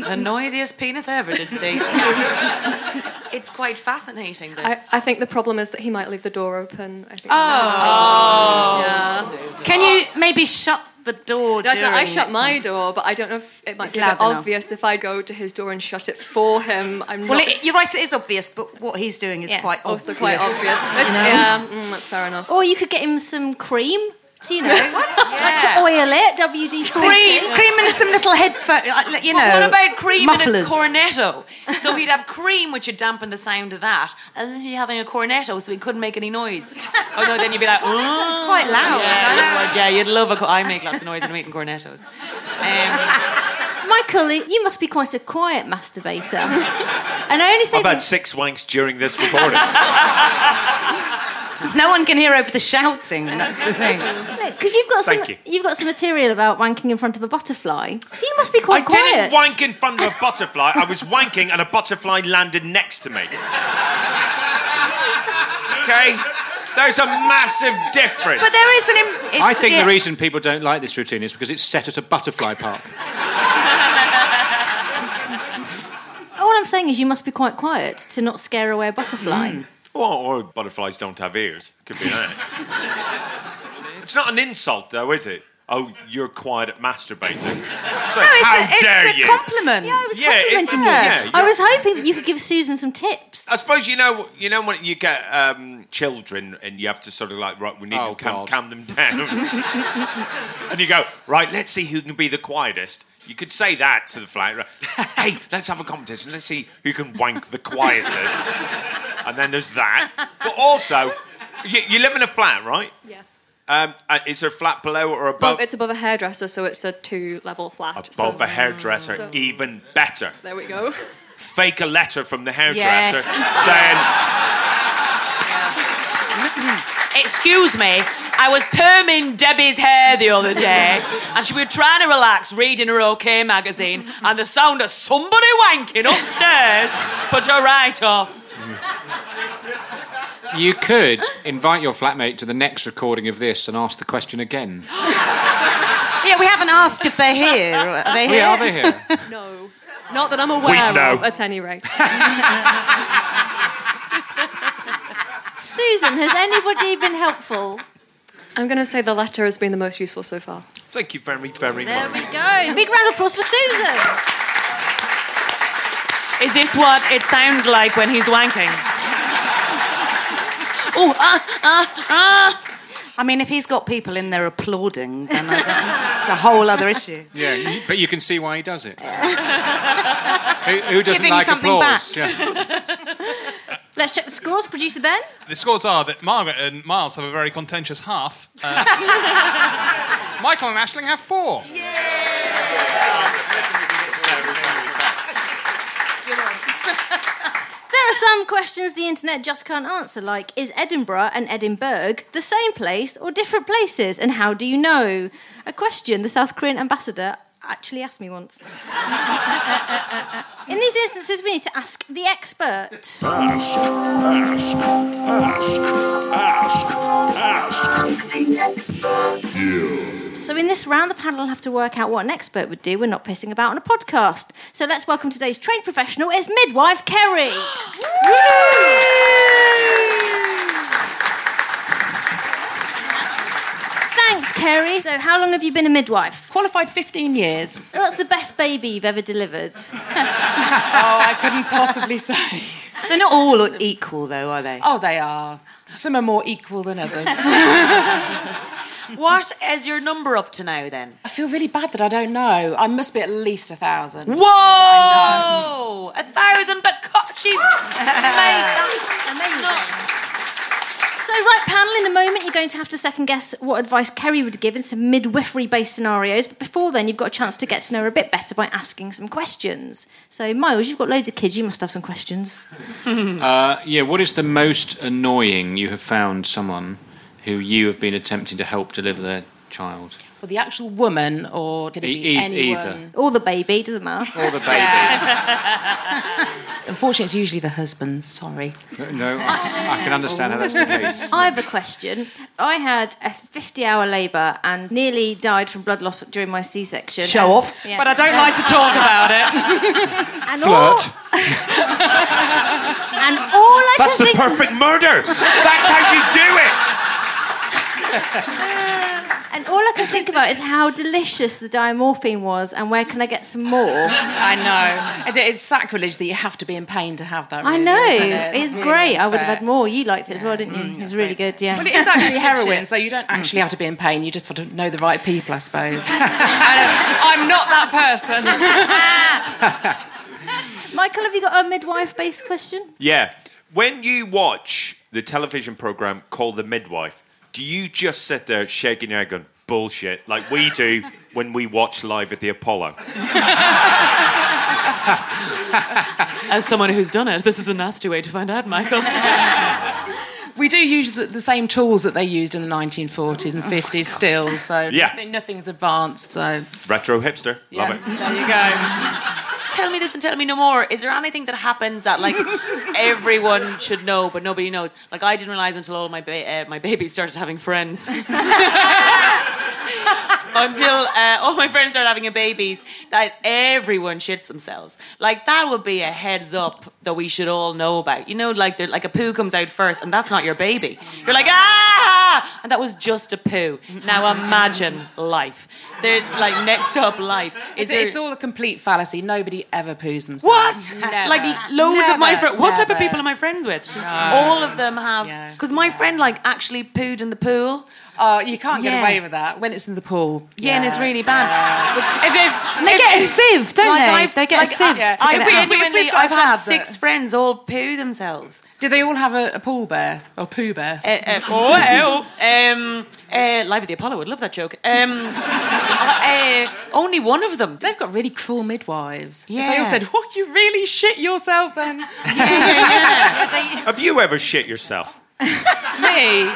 the noisiest penis I ever did see. It's, it's quite fascinating. Though. I, I think the problem is that he might leave the door open. I think Oh. yeah. Can you maybe shut the door No, I, I shut it? my door, but I don't know if it might It's be a bit loud enough. obvious if I go to his door and shut it for him. I'm Well, not it, you're right, it is obvious, but what he's doing is Yeah. quite also obvious. quite obvious. You know? Yeah, mm, that's fair enough. Or you could get him some cream, to, you know, like to oil it, WD-40. Cream, cream and some little headphones, like, you know. But what about cream mufflers. and a cornetto? So he'd have cream, which would dampen the sound of that, and then he'd having a cornetto, so he couldn't make any noise. Oh no, then you'd be like, oh, quite loud. Yeah, you would, yeah, you'd love a. Co- I make lots of noise when I'm eating cornettos. Um, Michael, you must be quite a quiet masturbator. and I only say I've had six wanks during this recording. No one can hear over the shouting. and That's the thing. Because you've got some, Thank you. have got some material about wanking in front of a butterfly, so you must be quite quiet. I quiet. didn't wank in front of a butterfly. I was wanking and a butterfly landed next to me. Okay? There's a massive difference. But there is an. Im- it's, I think yeah. the reason people don't like this routine is because it's set at a butterfly park. All I'm saying is you must be quite quiet to not scare away a butterfly. Mm. Well, or butterflies don't have ears. Could be that. it's not an insult, though, is it? Oh, you're quiet at masturbating. It's like, No, it's how a, it's dare a you? compliment. Yeah, I was Yeah, it- complimenting yeah, you. I was hoping that you could give Susan some tips. I suppose you know you know when you get um, children and you have to sort of like right we need Oh, to calm, calm them down and you go right let's see who can be the quietest you could say that to the flat hey let's have a competition let's see who can wank the quietest and then there's that but also you, you live in a flat right Yeah. um, uh, is there a flat below or Above, above it's above a hairdresser, so it's a two-level flat. above so, a hairdresser so- even better There we go. fake a letter from the hairdresser Yes. saying excuse me, I was perming Debbie's hair the other day, and she was trying to relax reading her OK magazine, and the sound of somebody wanking upstairs put her right off. You could invite your flatmate to the next recording of this and ask the question again. Yeah, we haven't asked if they're here. Are they here? yeah, are they here? No, not that I'm aware of, at any rate. Susan, has anybody been helpful? I'm going to say the latter has been the most useful so far. thank you very very There much There we go. Big round of applause for Susan. Is this what it sounds like when he's wanking? Oh, ah, ah, ah. I mean, if he's got people in there applauding, then I don't, it's a whole other issue. Yeah, you- but you can see why he does it. who, who doesn't Giving like applause? back. Yeah. Let's check the scores. Producer Ben. The scores are that Margaret and Miles have a very contentious half. Uh, Michael and Aisling have four. There are some questions the internet just can't answer, like is Edinburgh and Edinburgh the same place or different places? And how do you know? A question the South Korean ambassador actually asked me once. In these instances, we need to ask the expert. Ask, ask, ask, ask, ask. You. So, in this round, the panel will have to work out what an expert would do when not pissing about on a podcast. So, let's welcome today's trained professional, is midwife Kerry. Thanks, Kerry. So, how long have you been a midwife? Qualified 15 years. That's the best baby you've ever delivered? oh, I couldn't possibly say. They're not all equal, though, are they? Oh, they are. Some are more equal than others. What is your number up to now then? I feel really bad that I don't know. I must be at least a thousand. Whoa! A thousand, but co- she's Amazing. So, right, panel, in a moment, you're going to have to second guess what advice Kerry would give in some midwifery based scenarios. But before then, you've got a chance to get to know her a bit better by asking some questions. So, Miles, you've got loads of kids, you must have some questions. Uh, yeah, what is the most annoying you have found someone who you have been attempting to help deliver their child? For the actual woman, or could it E- be e- anyone? either. Or the baby, doesn't matter. Or the baby? Unfortunately, it's usually the husbands. Sorry. No, I, I can understand how that's the case. I have a question. I had a 50 hour labour and nearly died from blood loss during my C section. Show off. But I don't like to talk about it. and all, and all I That's can the think perfect murder. That's how you do it. and all I can think about is how delicious the diamorphine was and where can I get some more. I know. It's sacrilege that you have to be in pain to have that. I know. it? It's really great. I would have had more. You liked it as well, didn't you? it was really good, yeah. Well, it is actually heroin, so you don't actually have to be in pain. You just have to know the right people, I suppose. Uh, I'm not that person. Michael, have you got a midwife based question? Yeah. When you watch the television program called The Midwife, do you just sit there shaking your head going, bullshit, like we do when we watch live at the Apollo? As someone who's done it, this is a nasty way to find out, Michael. we do use the, the same tools that they used in the 1940s and 50s still, so Yeah. nothing, nothing's advanced. So Retro hipster. Love it. there you go. Tell me this and tell me no more. Is there anything that happens that like everyone should know but nobody knows? Like I didn't realize until all my ba- uh, my babies started having friends. until uh, all my friends started having a babies that everyone shits themselves. Like that would be a heads up that we should all know about. You know, like like a poo comes out first, and that's not your baby. You're like ah, and that was just a poo. Now imagine life. They're like next up life. Is It's, there- it's all a complete fallacy. Nobody ever poos themselves. what? Never. Like loads of my friends. What type of people am I friends with? Just No. all of them have. Because my friend like actually pooed in the pool. Oh, you can't get Yeah. away with that when it's in the pool. Yeah, and it's really bad. If, if, And they get a sieve, don't Like, they? I've- they get like, a sieve. I- to I've get it out. genuinely, got a I've had dad six that- friends all poo themselves. do they all have a, a pool birth or poo birth? Uh, uh, oh, oh, um, uh, Live at the Apollo would love that joke. Um, uh, only one of them. They've got really cruel midwives. If They Yeah. all said, "What? You really shit yourself then?" Have you ever shit yourself? Me?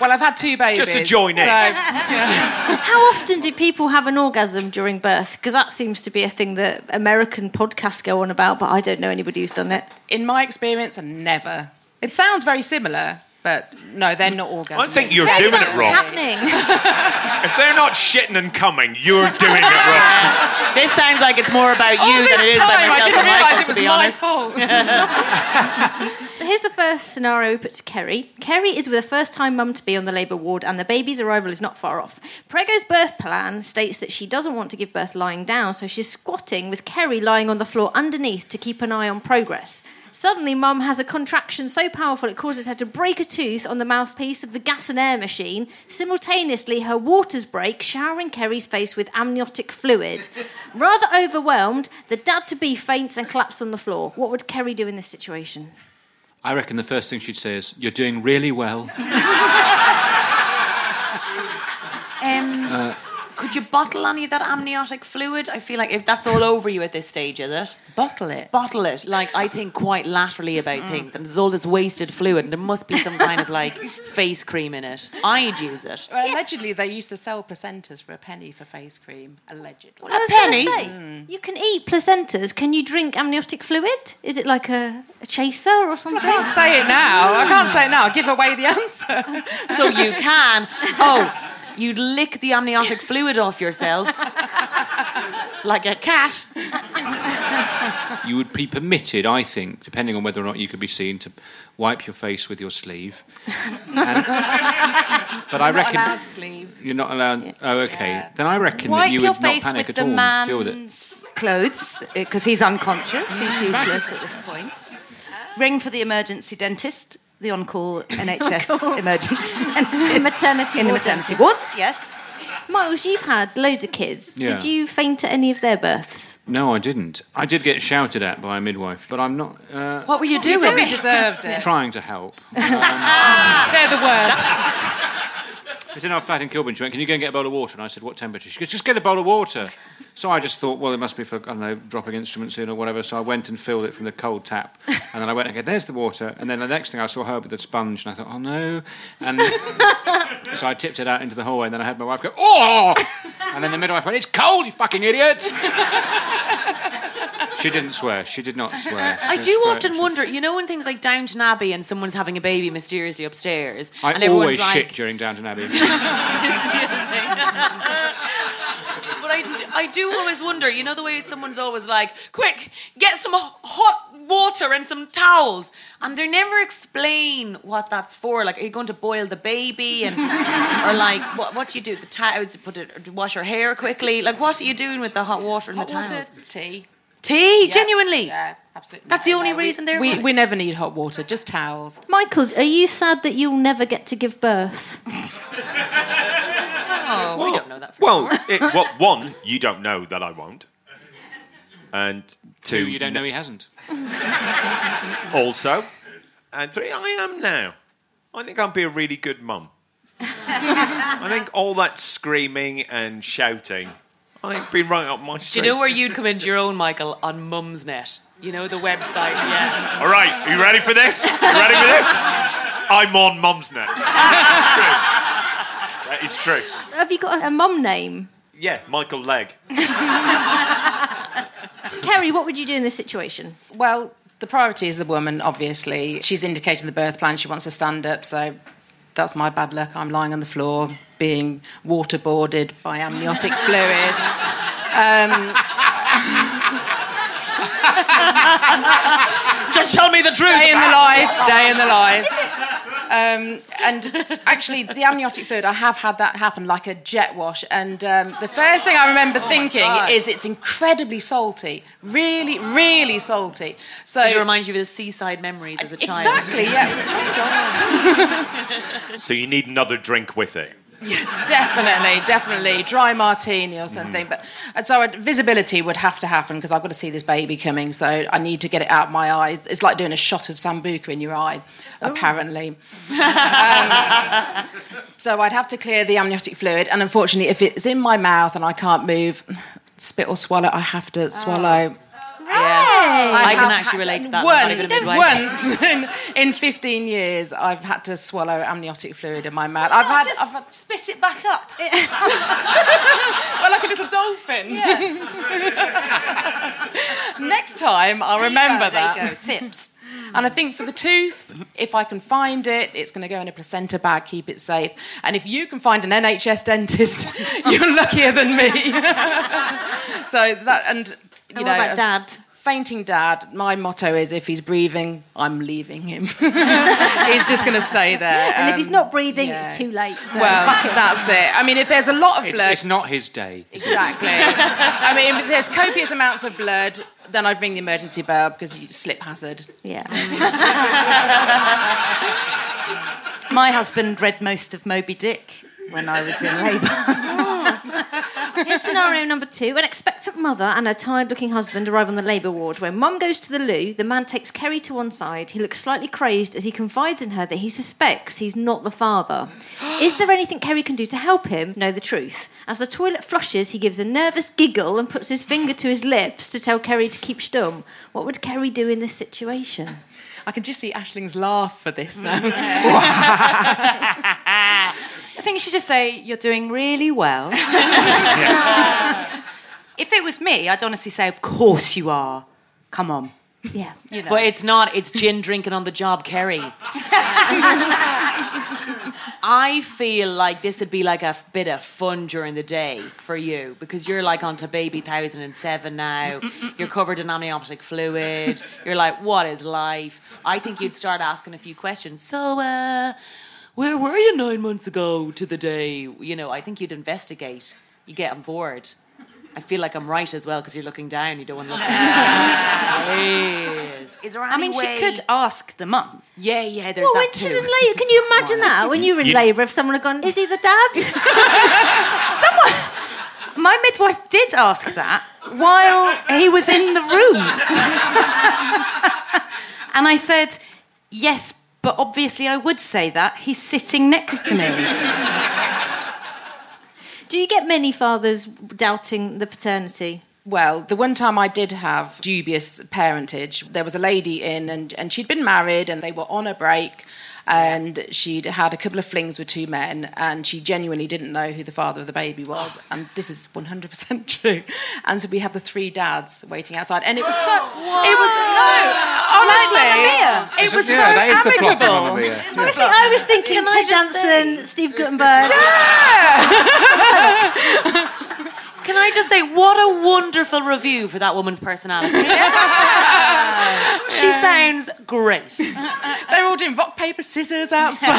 Well, I've had two babies. Just to join in. so- How often do people have an orgasm during birth? Because that seems to be a thing that American podcasts go on about, but I don't know anybody who's done it. In my experience, never. It sounds very similar, but no, they're not orgasms. I think you're Maybe doing that's it what's happening. If they're not shitting and coming, you're doing it wrong. This sounds like it's more about you All than this it is time, about I didn't realise it to was be my honest. fault. So here's the first scenario we put to Kerry. Kerry is with a first time mum to be on the labour ward, and the baby's arrival is not far off. Prego's birth plan states that she doesn't want to give birth lying down, so she's squatting with Kerry lying on the floor underneath to keep an eye on progress. Suddenly, mum has a contraction so powerful it causes her to break a tooth on the mouthpiece of the gas and air machine. Simultaneously, her waters break, showering Kerry's face with amniotic fluid. Rather overwhelmed, the dad to be faints and collapses on the floor. What would Kerry do in this situation? I reckon the first thing she'd say is, You're doing really well. Um, Uh, Could you bottle any of that amniotic fluid? I feel like if that's all over you at this stage, is it? Bottle it. Bottle it. Like I think quite laterally about mm. things, and there's all this wasted fluid, and there must be some kind of like face cream in it. I'd use it. Well, allegedly, they used to sell placentas for a penny for face cream. Allegedly. I was going to say, mm. you can eat placentas. Can you drink amniotic fluid? Is it like a, a chaser or something? I can't say it now. I can't say it now. I'll give away the answer. So you can. Oh, you'd lick the amniotic fluid off yourself like a cat. You would be permitted, I think, depending on whether or not you could be seen, to wipe your face with your sleeve. And- but I Not reckon allowed sleeves. you're not allowed. Oh, okay. Then I reckon that you would not panic with at the all. Deal with it. man's clothes uh, because he's unconscious. He's useless at this point. Ring for the emergency dentist, the on-call NHS emergency dentist, Maternity in the maternity ward. Yes. Miles, you've had loads of kids. Yeah. Did you faint at any of their births? No, I didn't. I did get shouted at by a midwife, but I'm not. Uh, What were you doing? probably deserved it. Trying to help. They're the worst. It was in our flat in Kilburn. She went, Can you go and get a bowl of water? And I said, What temperature? She goes, Just get a bowl of water. So I just thought, Well, it must be for, I don't know, dropping instruments in or whatever. So I went and filled it from the cold tap. And then I went go, There's the water. And then the next thing I saw her with the sponge. And I thought, Oh no. And so I tipped it out into the hallway. And then I had my wife go, Oh! And then the midwife went, It's cold, you fucking idiot. She didn't swear. She did not swear. I do swear- often wonder, you know, when things like Downton Abbey and someone's having a baby mysteriously upstairs, I and everyone's always like, shit during Downton Abbey. But I, I do always wonder, you know, the way someone's always like, quick, get some hot water and some towels. And they never explain what that's for. Like, are you going to boil the baby? And, or like, what, what do you do? The towels, put it, wash your hair quickly? Like, what are you doing with the hot water and Hot the water, towels? tea. Tea, Yeah, genuinely? Yeah, absolutely. That's the only no, we- reason they're We, we never need hot water, just towels. Michael, are you sad that you'll never get to give birth? Oh, we don't know that. For Well, it, well, one, you don't know that I won't. And two, Two, you don't know he hasn't. also. And three, I am now. I think I'll be a really good mum. I think all that screaming and shouting, I think be right up my Do you know where you'd come into your own, Michael? On Mumsnet. You know, the website, yeah. All right, are you ready for this? Are You ready for this? I'm on Mumsnet. That is true. Have you got a, a mum name? Yeah, Michael Legg. Kerry, what would you do in this situation? Well, the priority is the woman, obviously. She's indicating the birth plan. She wants to stand up, so that's my bad luck. I'm lying on the floor, being waterboarded by amniotic fluid. Um, Just tell me the truth. Day in the life, day in the life. Um, and actually, the amniotic fluid, I have had that happen like a jet wash. And um, the first thing I remember thinking is it's incredibly salty, really, really salty. So Did it reminds you of the seaside memories as a child? exactly, yeah, So you need another drink with it. Yeah, definitely, definitely, dry martini or something. But and so visibility would have to happen because I've got to see this baby coming. So I need to get it out of my eye. It's like doing a shot of sambuca in your eye, apparently. Um, so I'd have to clear the amniotic fluid, and unfortunately, if it's in my mouth and I can't move, spit or swallow, I have to swallow. Yeah. I, can actually relate to that. I'm not even a Once, midwife. once in, in 15 years, I've had to swallow amniotic fluid in my mouth. I've had, just I've had spit it back up. well, like a little dolphin. Yeah. Next time, I'll remember There you that. go, Tips. And I think for the tooth, if I can find it, it's going to go in a placenta bag, keep it safe. And if you can find an NHS dentist, you're luckier than me. so that, and you And know, what about dad? Fainting dad, my motto is if he's breathing, I'm leaving him. he's just going to stay there. And if he's Um, not breathing, yeah. it's too late. So well, it. that's it. I mean, if there's a lot of blood, it's not his day. Exactly. I mean, if there's copious amounts of blood, then I'd ring the emergency bell because you slip hazard. Yeah. My husband read most of Moby Dick when I was in labour. Here's scenario number two. An expectant mother and her tired looking husband arrive on the labour ward. When mum goes to the loo, the man takes Kerry to one side. He looks slightly crazed as he confides in her that he suspects he's not the father. Is there anything Kerry can do to help him know the truth? As the toilet flushes, he gives a nervous giggle and puts his finger to his lips to tell Kerry to keep stum. What would Kerry do in this situation? I can just see Aisling's laugh for this mm. now. I think you should just say, You're doing really well. if it was me, I'd honestly say, Of course you are. Come on. Yeah. You know. But it's not. It's gin drinking on the job, Kerry. I feel like this would be like a f- bit of fun during the day for you because you're like onto baby thousand and seven now. You're covered in amniotic fluid. You're like, what is life? I think you'd start asking a few questions. So, uh, where were you nine months ago to the day? You know, I think you'd investigate. You get on board. I feel like I'm right as well because you're looking down. You don't want to look down. yes. Is there any I mean, way? she could ask the mum. Yeah, yeah. There's Well, that when too. she's in labour, can you imagine that? When you were in You- labour, if someone had gone, is he the dad? someone, My midwife did ask that while he was in the room. and I said, Yes, but obviously I would say that. He's sitting next to me. Do you get many fathers doubting the paternity? Well, the one time I did have dubious parentage, there was a lady in and, and she'd been married and they were on a break and she'd had a couple of flings with two men and she genuinely didn't know who the father of the baby was. Oh. And this is 100% true. And so we had the three dads waiting outside and it was so... It was... No, honestly, it was so Yeah, that is the plot of amicable. Honestly, I was thinking Can Ted just Danson, Steve Guttenberg. Can I just say, what a wonderful review for that woman's personality. she sounds great. they were all doing rock, paper, scissors outside.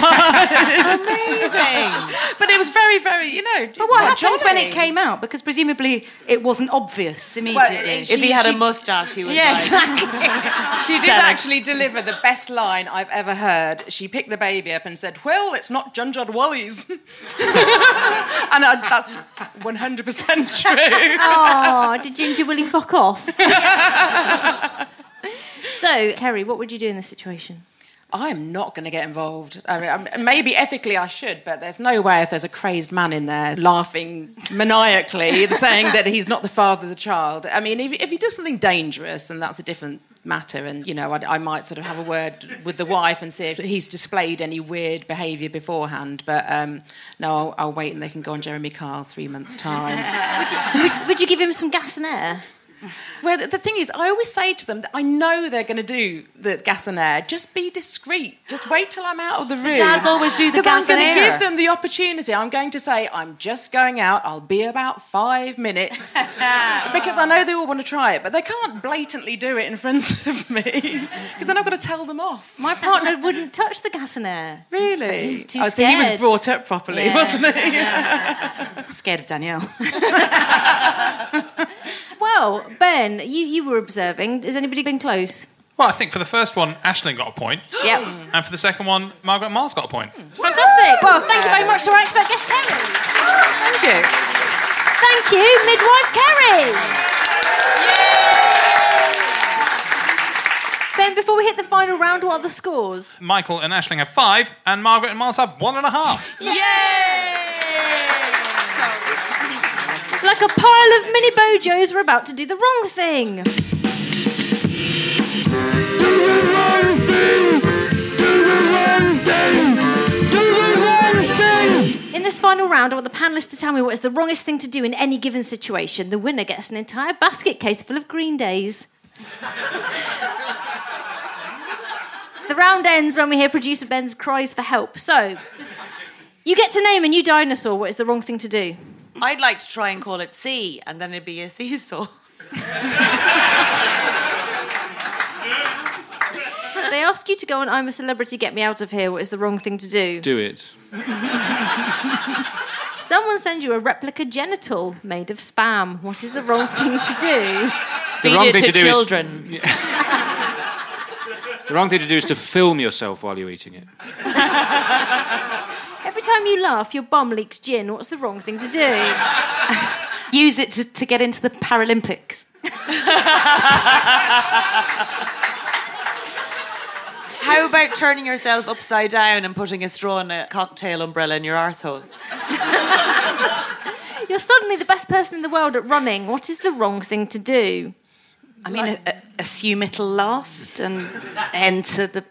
Amazing. but it was very, very, you know. But what happened Johnny. when it came out? Because presumably it wasn't obvious immediately. if he had a mustache, he would. Yeah, like, exactly. She did Sex. actually deliver the best line I've ever heard. She picked the baby up and said, Well, it's not Ginger Willy's. and I, that's 100% true. oh, did Ginger Willy fuck off? So, Kerry, what would you do in this situation? I'm not going to get involved. I mean, maybe ethically I should, but there's no way if there's a crazed man in there laughing maniacally, saying that he's not the father of the child. I mean, if, if he does something dangerous, then that's a different matter. And, you know, I, I might sort of have a word with the wife and see if he's displayed any weird behaviour beforehand. But um, no, I'll, I'll wait and they can go on Jeremy Kyle three months' time. Would, would you give him some gas and air? Well, the thing is, I always say to them that I know they're going to do the gas and air. Just be discreet. Just wait till I'm out of the room. The dads always do the 'Cause gas I'm and going to give them the opportunity. I'm going to say, I'm just going out. I'll be about five minutes. because I know they all want to try it, but they can't blatantly do it in front of me. Because then I've got to tell them off. My partner wouldn't touch the gas and air. Really? He's too oh, so he was brought up properly, Yeah. wasn't he? Yeah. Scared of Danielle. Well, Ben, you, you were observing. Has anybody been close? Well, I think for the first one, Aisling got a point. Yep. And for the second one, Margaret and Miles got a point. Fantastic. Well, thank you very much to our expert guest, Kerry. Thank you. Thank you, midwife Kerry. Ben, before we hit the final round, what are the scores? Michael and Aisling have five, and Margaret and Miles have one and a half. Like a pile of mini bojos, we're about to do the wrong thing. In this final round, I want the panelists to tell me what is the wrongest thing to do in any given situation. The winner gets an entire basket case full of Green Days. the round ends when we hear producer Ben's cries for help. So, you get to name a new dinosaur. What is the wrong thing to do? I'd like to try and call it C, and then it'd be a seesaw. They ask you to go on I'm a Celebrity, Get Me Out of Here. What is the wrong thing to do? Do it. Someone sends you a replica genital made of spam. What is the wrong thing to do? Feed wrong it thing to to do is- children. The wrong thing to do is to film yourself while you're eating it. Every time time you laugh, your bum leaks gin. What's the wrong thing to do? Use it to, to get into the Paralympics. How about turning yourself upside down and putting a straw in a cocktail umbrella in your arsehole? You're suddenly the best person in the world at running. What is the wrong thing to do? I mean, a, a, assume it'll last and enter the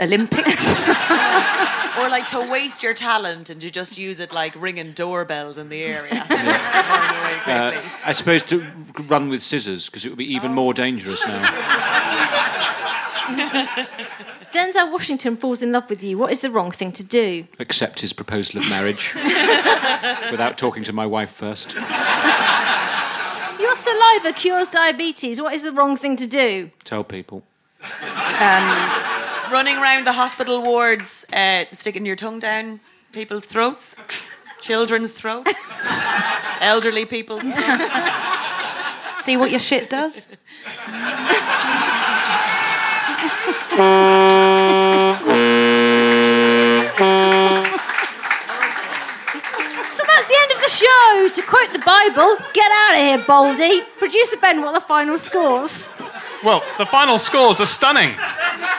Olympics. or like to waste your talent and to just use it like ringing doorbells in the area. Uh, I suppose to run with scissors because it would be even more dangerous now. Denzel Washington falls in love with you. What is the wrong thing to do? Accept his proposal of marriage without talking to my wife first. Your saliva cures diabetes. What is the wrong thing to do? Tell people. Um, running around the hospital wards, uh, sticking your tongue down people's throats, children's throats, elderly people's throats. See what your shit does? So that's the end of the show. To quote the Bible, get out of here, Baldy. Producer Ben, what are the final scores? Well, the final scores are stunning.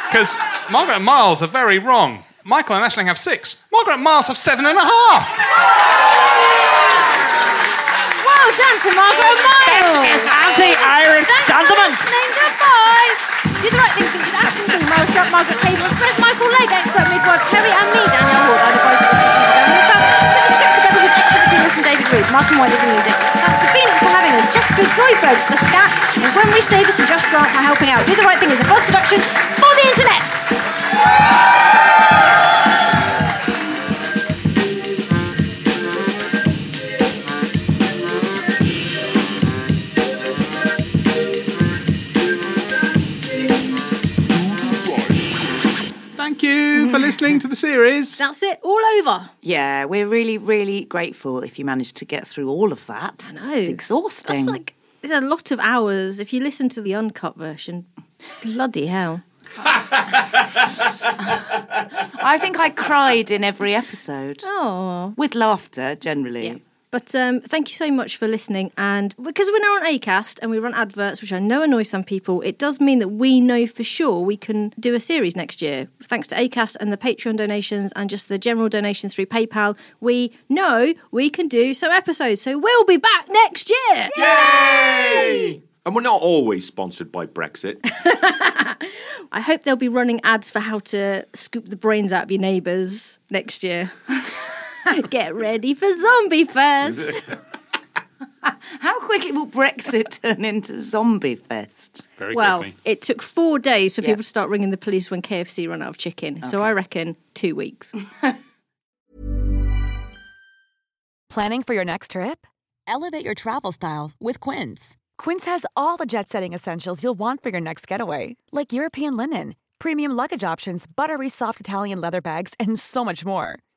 Because Margaret and Miles are very wrong. Michael and Aisling have six. Margaret and Miles have seven and a half. Well done to Margaret and Miles. This is anti-Irish Thanks sentiment. For listening. Goodbye. Do the right thing because Aisling King, Miles Jupp, Margaret Cabourn-Smith, Michael Legg, expert midwife Kerry, and me, Danielle Ward. I Martin White with the music. That's the Phoenix for having us, Joybird for the scat, and Gwen Rhys Davis and Josh Grant for helping out. Do the right thing is a first production for the internet. Listening to the series. That's it, all over. Yeah, we're really, really grateful if you managed to get through all of that. No. It's exhausting. That's like, it's a lot of hours. If you listen to the uncut version, bloody hell. I think I cried in every episode. Oh. With laughter, generally. But um, thank you so much for listening. And because we're now on ACAST and we run adverts, which I know annoy some people, it does mean that we know for sure we can do a series next year. Thanks to ACAST and the Patreon donations and just the general donations through PayPal, we know we can do some episodes. So we'll be back next year. Yay! And we're not always sponsored by Brexit. I hope they'll be running ads for how to scoop the brains out of your neighbours next year. Get ready for Zombie Fest. How quickly will Brexit turn into Zombie Fest? Very well, it took four days for people to start ringing the police when KFC ran out of chicken. So I reckon two weeks. Planning for your next trip? Elevate your travel style with Quince. Quince has all the jet setting essentials you'll want for your next getaway, like European linen, premium luggage options, buttery soft Italian leather bags, and so much more.